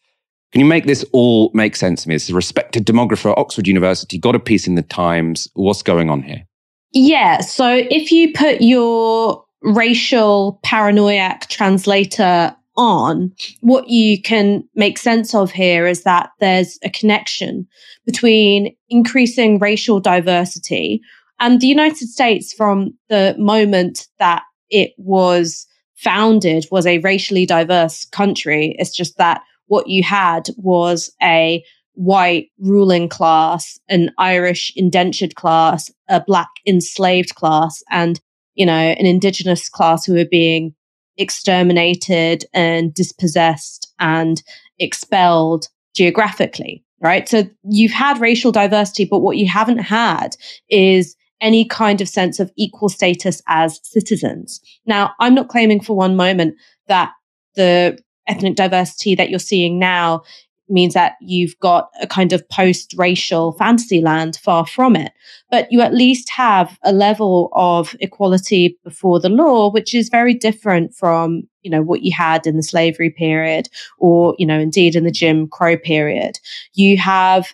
Can you make this all make sense to me? Is a respected demographer at Oxford University, got a piece in the Times. What's going on here? Yeah. So if you put your racial paranoiac translator on, what you can make sense of here is that there's a connection between increasing racial diversity and the United States from the moment that it was founded was a racially diverse country. It's just that what you had was a white ruling class, an Irish indentured class, a black enslaved class, and, you know, an indigenous class who were being exterminated and dispossessed and expelled geographically, right? So you've had racial diversity, but what you haven't had is any kind of sense of equal status as citizens. Now, I'm not claiming for one moment that the ethnic diversity that you're seeing now means that you've got a kind of post racial fantasy land far from it. But you at least have a level of equality before the law, which is very different from, you know, what you had in the slavery period or, you know, indeed in the Jim Crow period. You have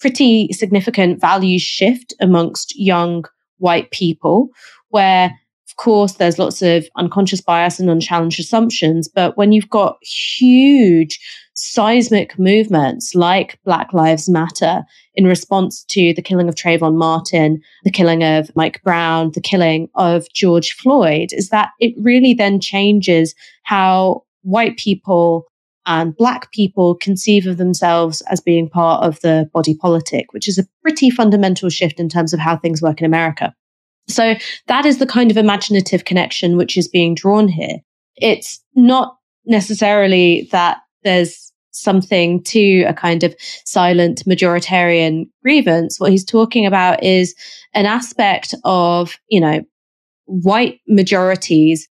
pretty significant values shift amongst young white people where course, there's lots of unconscious bias and unchallenged assumptions. But when you've got huge seismic movements like Black Lives Matter in response to the killing of Trayvon Martin, the killing of Mike Brown, the killing of George Floyd, is that it really then changes how white people and black people conceive of themselves as being part of the body politic, which is a pretty fundamental shift in terms of how things work in America. So that is the kind of imaginative connection which is being drawn here. It's not necessarily that there's something to a kind of silent majoritarian grievance. What he's talking about is an aspect of, you know, white majorities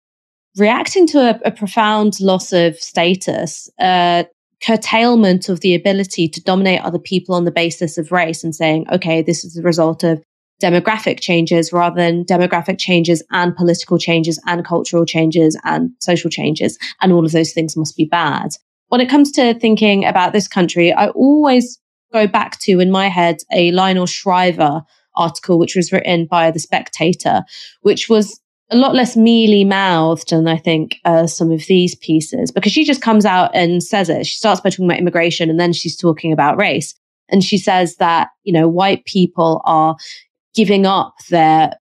reacting to a, a profound loss of status, a curtailment of the ability to dominate other people on the basis of race and saying, okay, this is the result of demographic changes rather than demographic changes and political changes and cultural changes and social changes. And all of those things must be bad. When it comes to thinking about this country, I always go back to in my head a Lionel Shriver article, which was written by The Spectator, which was a lot less mealy mouthed than I think uh, some of these pieces because she just comes out and says it. She starts by talking about immigration and then she's talking about race. And she says that, you know, white people are giving up their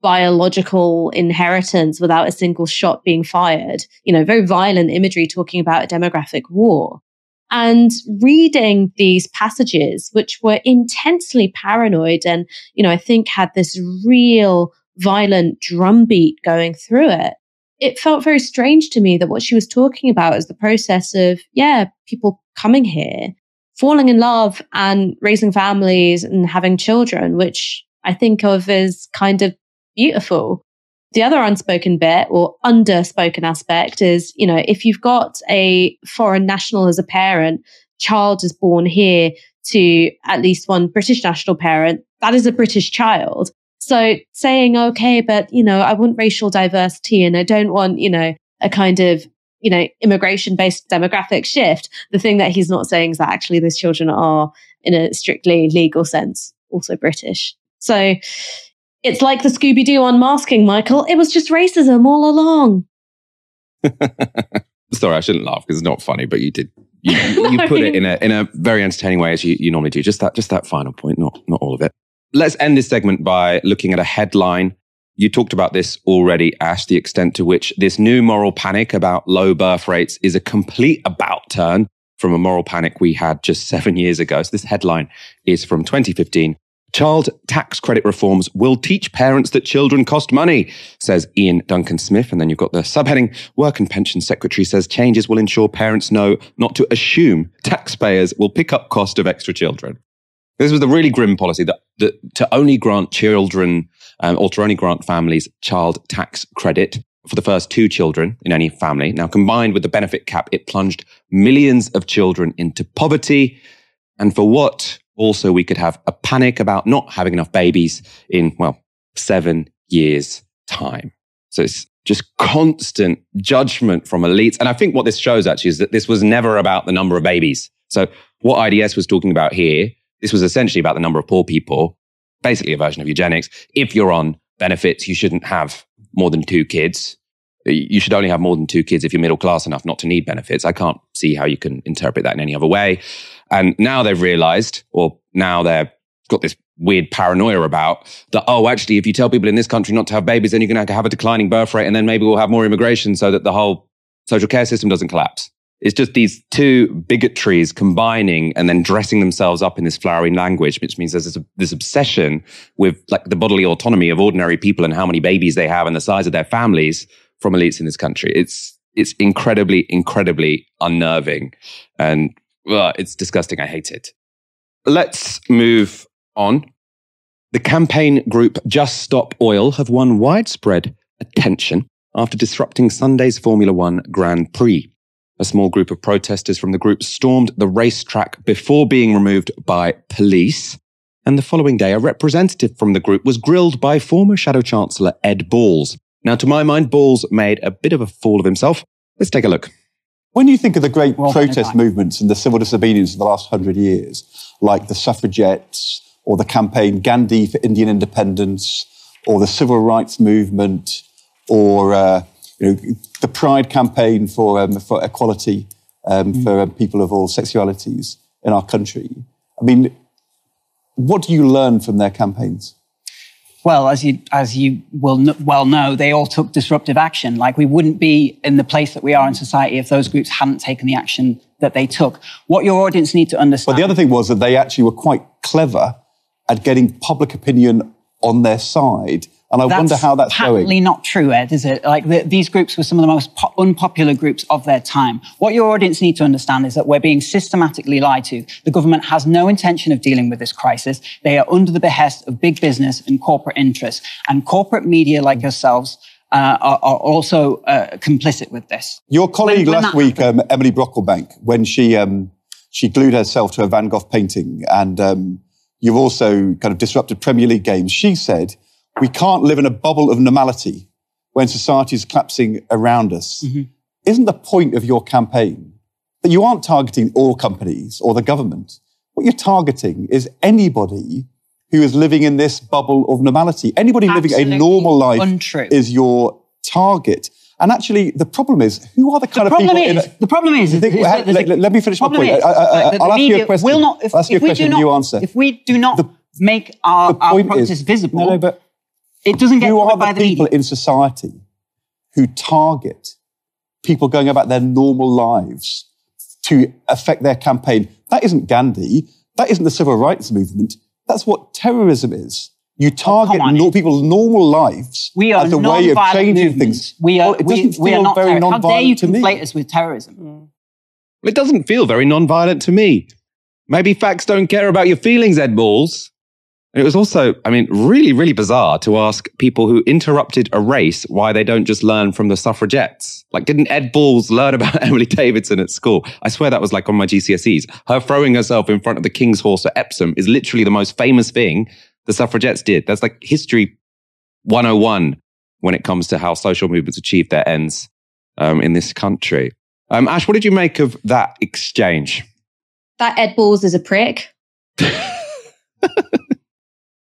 biological inheritance without a single shot being fired. You know, very violent imagery talking about a demographic war. And reading these passages, which were intensely paranoid and, you know, I think had this real violent drumbeat going through it, it felt very strange to me that what she was talking about is the process of, yeah, people coming here, falling in love and raising families and having children, which I think of as kind of beautiful. The other unspoken bit or underspoken aspect is, you know, if you've got a foreign national as a parent, child is born here to at least one British national parent, that is a British child. So saying, okay, but, you know, I want racial diversity and I don't want, you know, a kind of, you know, immigration based demographic shift. The thing that he's not saying is that actually those children are, in a strictly legal sense, also British. So it's like the Scooby Doo unmasking, Michael. It was just racism all along. <laughs> Sorry, I shouldn't laugh because it's not funny, but you did. You, <laughs> you put it in a in a very entertaining way as you, you normally do. Just that just that final point, not not all of it. Let's end this segment by looking at a headline. You talked about this already, Ash, the extent to which this new moral panic about low birth rates is a complete about turn from a moral panic we had just seven years ago. So this headline is from 2015. Child tax credit reforms will teach parents that children cost money, says Iain Duncan Smith. And then you've got the subheading Work and Pension Secretary says changes will ensure parents know not to assume taxpayers will pick up cost of extra children. This was a really grim policy that, that to only grant children um, or to only grant families child tax credit for the first two children in any family. Now, combined with the benefit cap, it plunged millions of children into poverty. And for what? Also, we could have a panic about not having enough babies in, well, seven years' time. So it's just constant judgment from elites. And I think what this shows actually is that this was never about the number of babies. So what IDS was talking about here this was essentially about the number of poor people, basically a version of eugenics. If you're on benefits, you shouldn't have more than two kids. You should only have more than two kids if you're middle class enough not to need benefits. I can't see how you can interpret that in any other way. And now they've realized, or now they've got this weird paranoia about that, oh, actually, if you tell people in this country not to have babies, then you're going to have a declining birth rate and then maybe we'll have more immigration so that the whole social care system doesn't collapse. It's just these two bigotries combining and then dressing themselves up in this flowery language, which means there's this, this, obsession with like the bodily autonomy of ordinary people and how many babies they have and the size of their families from elites in this country. It's it's incredibly, incredibly unnerving, and well, it's disgusting. I hate it. Let's move on. The campaign group Just Stop Oil have won widespread attention after disrupting Sunday's Formula One Grand Prix. A small group of protesters from the group stormed the racetrack before being removed by police. And the following day, a representative from the group was grilled by former Shadow Chancellor Ed Balls. Now, to my mind, Balls made a bit of a fool of himself. Let's take a look. When you think of the great protest movements and the civil disobedience of the last hundred years, like the suffragettes or the campaign Gandhi for Indian independence or the civil rights movement or uh, you know, the Pride campaign for um, for equality um, mm. for um, people of all sexualities in our country. I mean, what do you learn from their campaigns? Well, as you as you will well know, they all took disruptive action. Like we wouldn't be in the place that we are in society if those groups hadn't taken the action that they took. What your audience need to understand. But the other thing was that they actually were quite clever at getting public opinion on their side and I that's wonder how that's patently going. not true, Ed, is it? Like the, these groups were some of the most po- unpopular groups of their time. What your audience need to understand is that we're being systematically lied to. The government has no intention of dealing with this crisis. They are under the behest of big business and corporate interests. And corporate media like yourselves uh, are, are, also uh, complicit with this. Your colleague when, when last week, um, Emily Brocklebank, when she um, she glued herself to a Van Gogh painting and um, You've also kind of disrupted Premier League games. She said, we can't live in a bubble of normality when society is collapsing around us. Mm-hmm. Isn't the point of your campaign that you aren't targeting all companies or the government? What you're targeting is anybody who is living in this bubble of normality. Anybody living a normal life untrue. is your target. And actually, the problem is, who are the kind the of people? is, a- the problem is, think- is let, let- let me finish my problem point. is I, the will ask you a question. Will not, if, I'll ask you a we question do not, you answer. If we do not make our, our protest is- visible, No, no, but it doesn't get who are covered by the the people media. in society who target people going about their normal lives to affect their campaign? That isn't Gandhi. That isn't the civil rights movement. That's what terrorism is. You oh, target on. nor- people's normal lives We are as a way of changing movements. things. We are, Well, it we, doesn't we are feel not very terror- How dare you non-violent me. conflate us with terrorism? It doesn't feel very non-violent to me. Maybe facts don't care about your feelings, Ed Balls. And it was also, I mean, really, really bizarre to ask people who interrupted a race why they don't just learn from the suffragettes. Like, didn't Ed Balls learn about <laughs> Emily Davidson at school? I swear that was like on my GCSEs. Her throwing herself in front of the King's horse at Epsom is literally the most famous thing the suffragettes did. That's like history 101 when it comes to how social movements achieve their ends um, in this country. Um, Ash, what did you make of that exchange? that Ed Balls is a prick. <laughs>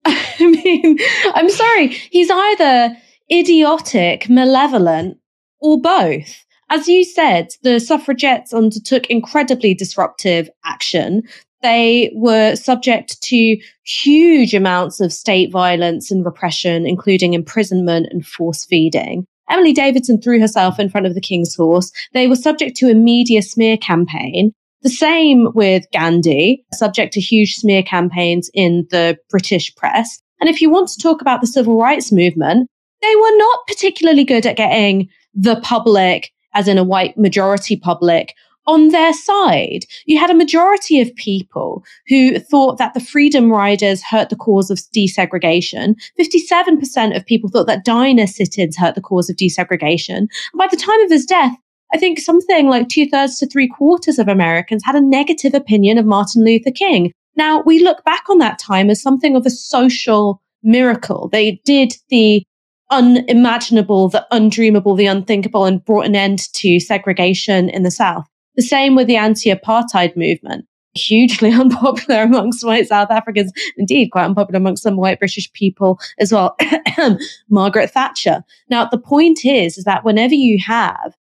<laughs> I mean, I'm sorry. He's either idiotic, malevolent, or both. As you said, the suffragettes undertook incredibly disruptive action. They were subject to huge amounts of state violence and repression, including imprisonment and force feeding. Emily Davidson threw herself in front of the king's horse. They were subject to a media smear campaign. The same with Gandhi, subject to huge smear campaigns in the British press. And if you want to talk about the civil rights movement, they were not particularly good at getting the public, as in a white majority public, on their side. You had a majority of people who thought that the Freedom Riders hurt the cause of desegregation. 57% of people thought that diner sit ins hurt the cause of desegregation. And by the time of his death, I think something like two thirds to three quarters of Americans had a negative opinion of Martin Luther King. Now, we look back on that time as something of a social miracle. They did the unimaginable, the undreamable, the unthinkable, and brought an end to segregation in the South. The same with the anti apartheid movement. Hugely <laughs> unpopular amongst white South Africans, indeed quite unpopular amongst some white British people as well. <coughs> Margaret Thatcher. Now, the point is, is that whenever you have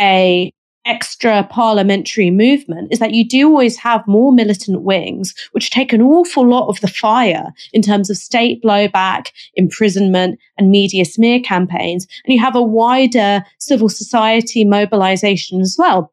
a extra parliamentary movement is that you do always have more militant wings, which take an awful lot of the fire in terms of state blowback, imprisonment, and media smear campaigns. And you have a wider civil society mobilization as well.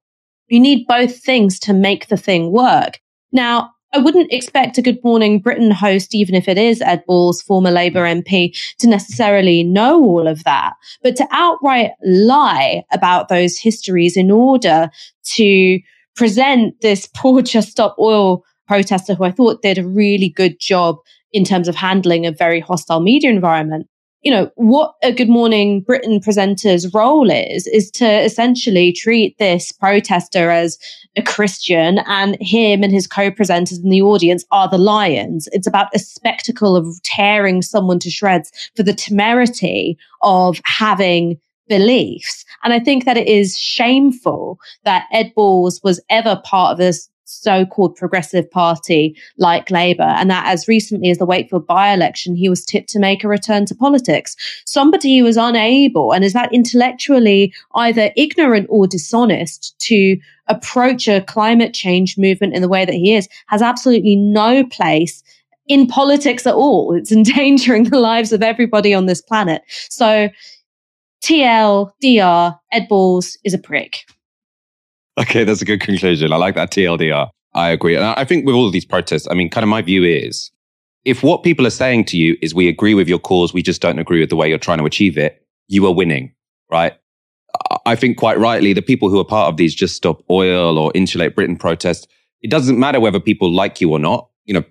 You need both things to make the thing work. Now, I wouldn't expect a Good Morning Britain host, even if it is Ed Balls, former Labour MP, to necessarily know all of that. But to outright lie about those histories in order to present this poor <laughs> Just Stop Oil protester who I thought did a really good job in terms of handling a very hostile media environment. You know, what a Good Morning Britain presenter's role is, is to essentially treat this protester as a Christian and him and his co-presenters in the audience are the lions. It's about a spectacle of tearing someone to shreds for the temerity of having beliefs. And I think that it is shameful that Ed Balls was ever part of this so-called progressive party like Labour, and that as recently as the Wakefield by-election, he was tipped to make a return to politics. Somebody who was unable and is that intellectually either ignorant or dishonest to approach a climate change movement in the way that he is has absolutely no place in politics at all. It's <laughs> endangering the lives of everybody on this planet. So TL, DR, Ed Balls is a prick. Okay, that's a good conclusion. I like that TLDR. I agree. And I think with all of these protests, I mean, kind of my view is if what people are saying to you is we agree with your cause, we just don't agree with the way you're trying to achieve it, you are winning, right? I think quite rightly, the people who are part of these Just Stop Oil or Insulate Britain protests, it doesn't matter whether people like you or not. You know,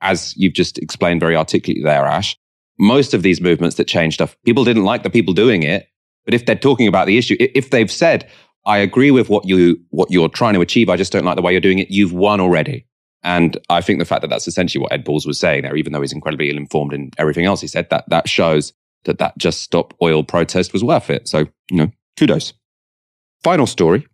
as you've just explained very articulately there, Ash, most of these movements that change stuff, people didn't like the people doing it. But if they're talking about the issue, if they've said, I agree with what you what you're trying to achieve. I just don't like the way you're doing it. You've won already. And I think the fact that that's essentially what Ed Balls was saying there, even though he's incredibly ill informed in everything else he said, that that shows that that just stop oil protest was worth it. So, you know, kudos. Final story.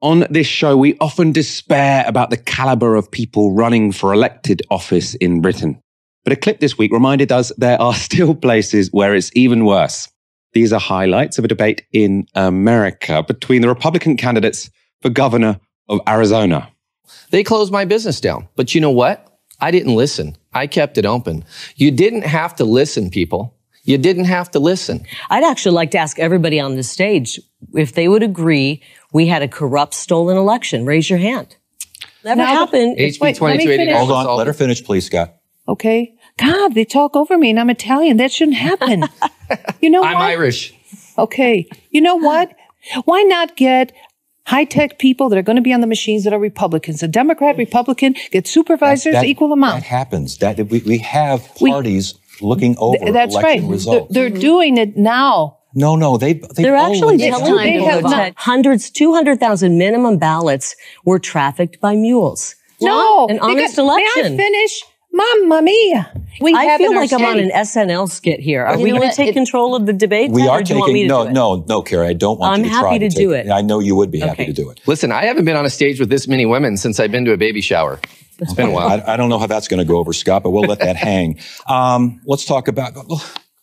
On this show, we often despair about the caliber of people running for elected office in Britain. But a clip this week reminded us there are <laughs> still places where it's even worse. These are highlights of a debate in America between the Republican candidates for governor of Arizona. They closed my business down. But you know what? I didn't listen. I kept it open. You didn't have to listen, people. You didn't have to listen. I'd actually like to ask everybody on the stage if they would agree we had a corrupt, stolen election. Raise your hand. Never Now, happened. Wait, let me finish. Hold on. Let her finish, please, Scott. Okay. God, they talk over me and I'm Italian. That shouldn't happen. you know <laughs> I'm what? Irish. Okay. You know what? Why not get high tech people that are going to be on the machines that are Republicans? A Democrat, Republican, get supervisors, That- equal amount. That happens. That we, we have We- parties looking over Th- That's election right. They're, results. they're mm-hmm. doing it now. no, no, they they They're actually always telling done it. people that hundreds, 200,000 minimum ballots were trafficked by mules. No. An honest because- May election. I finish? Mamma mia. We I have feel in our like I'm on an SNL skit here. Are You we going to take It- control of the debate? We are or do you want me taking no, no, no, Kari. I don't want I'm you to happy try to take do it. I know you would be happy to do it. Listen, I haven't been on a stage with this many women since I've been to a baby shower. It's been a while. I, I don't know how that's going to go over, Scott, but we'll let that <laughs> hang. Um, let's talk about.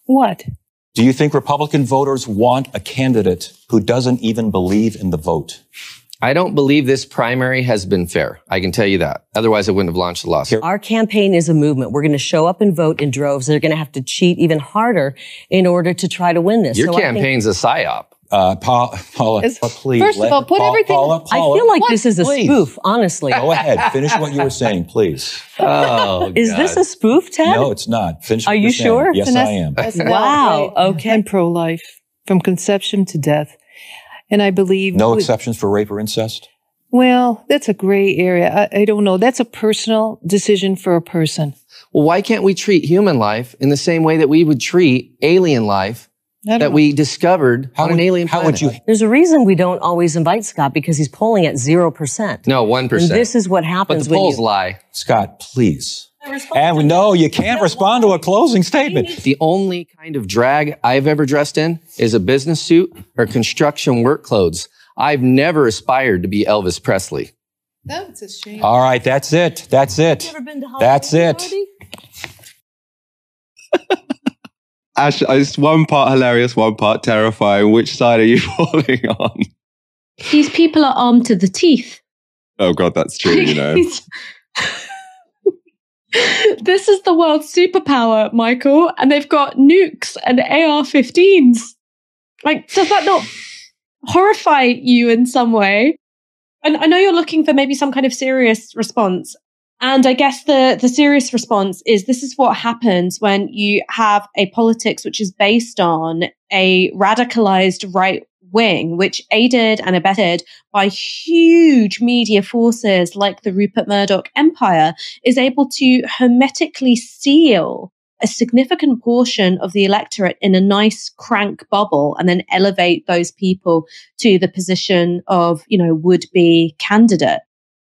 What? Do you think Republican voters want a candidate who doesn't even believe in the vote? I don't believe this primary has been fair. I can tell you that. Otherwise, I wouldn't have launched the lawsuit. Our campaign is a movement. We're going to show up and vote in droves. They're going to have to cheat even harder in order to try to win this. Your So I think- campaign's a psyop. Uh, Paola, Paola Is- please. first of all, put Paola, everything- Paola, I feel like this is a please. spoof, honestly. Go ahead. Finish what you were saying, please. <laughs> Oh, Is this a spoof, Ted? No, it's not. Finish Are what you you're saying. sure? Yes, I am. Wow. Okay. I'm pro life from conception to death. And I believe. No we- exceptions for rape or incest? Well, that's a gray area. I, I don't know. That's a personal decision for a person. Well, why can't we treat human life in the same way that we would treat alien life that know. we discovered on an alien How planet? would you? There's a reason we don't always invite Scott because he's polling at 0%. No, 1%. And this is what happens. but happens the when polls you. lie. Scott, please. And no, you can't respond to a closing statement. The only kind of drag I've ever dressed in is a business suit or construction work clothes. I've never aspired to be Elvis Presley. That's a shame. All right, that's it. That's it. That's it. <laughs> Ash, uh, it's one part hilarious, one part terrifying. Which side are you <laughs> falling on? These people are armed to the teeth. Oh God, that's true. You know. <laughs> this is the world's superpower, Michael, and they've got nukes and AR-15s. Like, does that not horrify you in some way? And I know you're looking for maybe some kind of serious response. And I guess the, the serious response is this is what happens when you have a politics which is based on a radicalized right wing, which aided and abetted by huge media forces like the Rupert Murdoch empire, is able to hermetically seal a significant portion of the electorate in a nice crank bubble and then elevate those people to the position of, you know, would be candidate.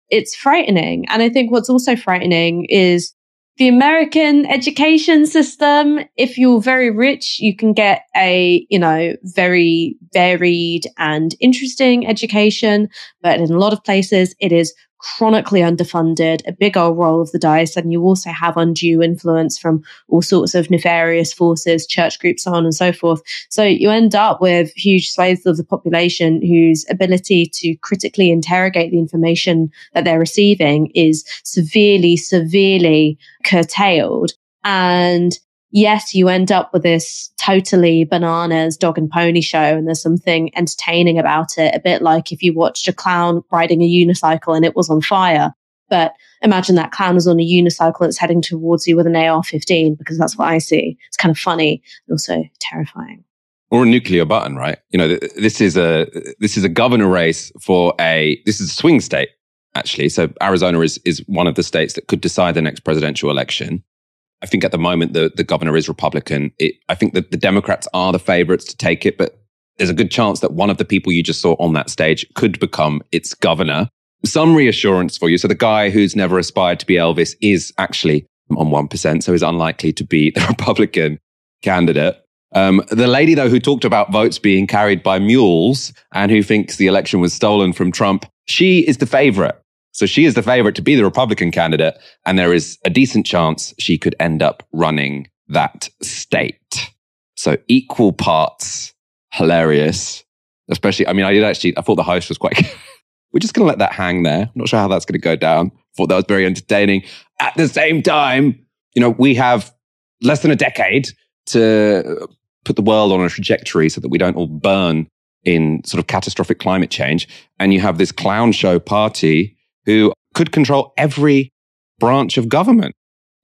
It's frightening. And I think what's also frightening is the American education system. If you're very rich, you can get a, you know, very varied and interesting education. But in a lot of places, it is chronically underfunded, a big old roll of the dice, and you also have undue influence from all sorts of nefarious forces, church groups, so on and so forth. So you end up with huge swathes of the population whose ability to critically interrogate the information that they're receiving is severely, severely curtailed. And yes, you end up with this totally bananas dog and pony show, and there's something entertaining about it, a bit like if you watched a clown riding a unicycle and it was on fire. But imagine that clown is on a unicycle that's heading towards you with an AR 15, because that's what I see. It's kind of funny, and also terrifying. or a nuclear button, right? You know, th- this is a this is a governor race for a this is a swing state actually. So Arizona is is one of the states that could decide the next presidential election. I think at the moment the the governor is Republican. It, I think that the Democrats are the favorites to take it, but there's a good chance that one of the people you just saw on that stage could become its governor. some reassurance for you. So the guy who's never aspired to be Elvis is actually on 1%, so is unlikely to be <laughs> the Republican candidate. Um, the lady, though, who talked about votes being carried by mules and who thinks the election was stolen from Trump, she is the favorite. So she is the favorite to be the Republican candidate. And there is a decent chance she could end up running that state. So equal parts hilarious, especially, I mean, I did actually, I thought the host was quite, <laughs> we're just going to let that hang there. I'm not sure how that's going to go down. Thought that was very entertaining. At the same time, you know, we have less than a decade to put the world on a trajectory so that we don't all burn in sort of catastrophic climate change. And you have this clown show party who could control every branch of government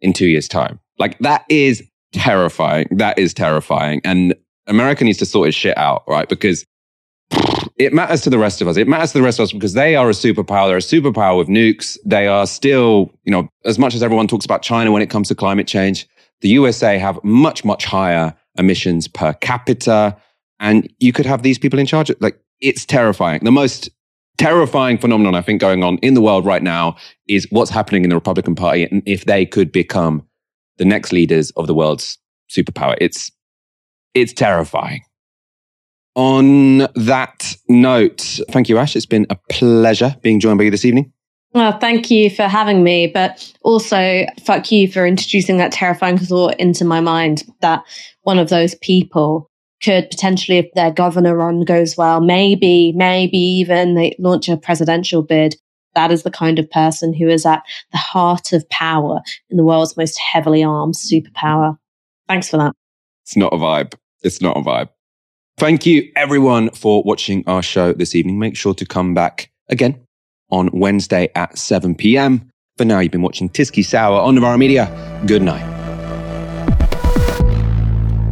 in two years' time. Like that is terrifying. That is terrifying. And America needs to sort its shit out, right? Because it matters to the rest of us. It matters to the rest of us because they are a superpower. They're a superpower with nukes. They are still, you know, as much as everyone talks about China when it comes to climate change, the USA have much, much higher emissions per capita. And you could have these people in charge. Like, it's terrifying. The most terrifying phenomenon I think going on in the world right now is what's happening in the Republican Party and if they could become the next leaders of the world's superpower. It's it's terrifying. On that note, thank you, Ash. It's been a pleasure being joined by you this evening. Well, thank you for having me, but also fuck you for introducing that terrifying thought into my mind that one of those people could potentially, if their governor run goes well, maybe, maybe even they launch a presidential bid. That is the kind of person who is at the heart of power in the world's most heavily armed superpower. Thanks for that. It's not a vibe. It's not a vibe. Thank you, everyone, for watching our show this evening. Make sure to come back again on Wednesday at 7 p.m. For now, you've been watching Tysky Sour on Novara Media. Good night.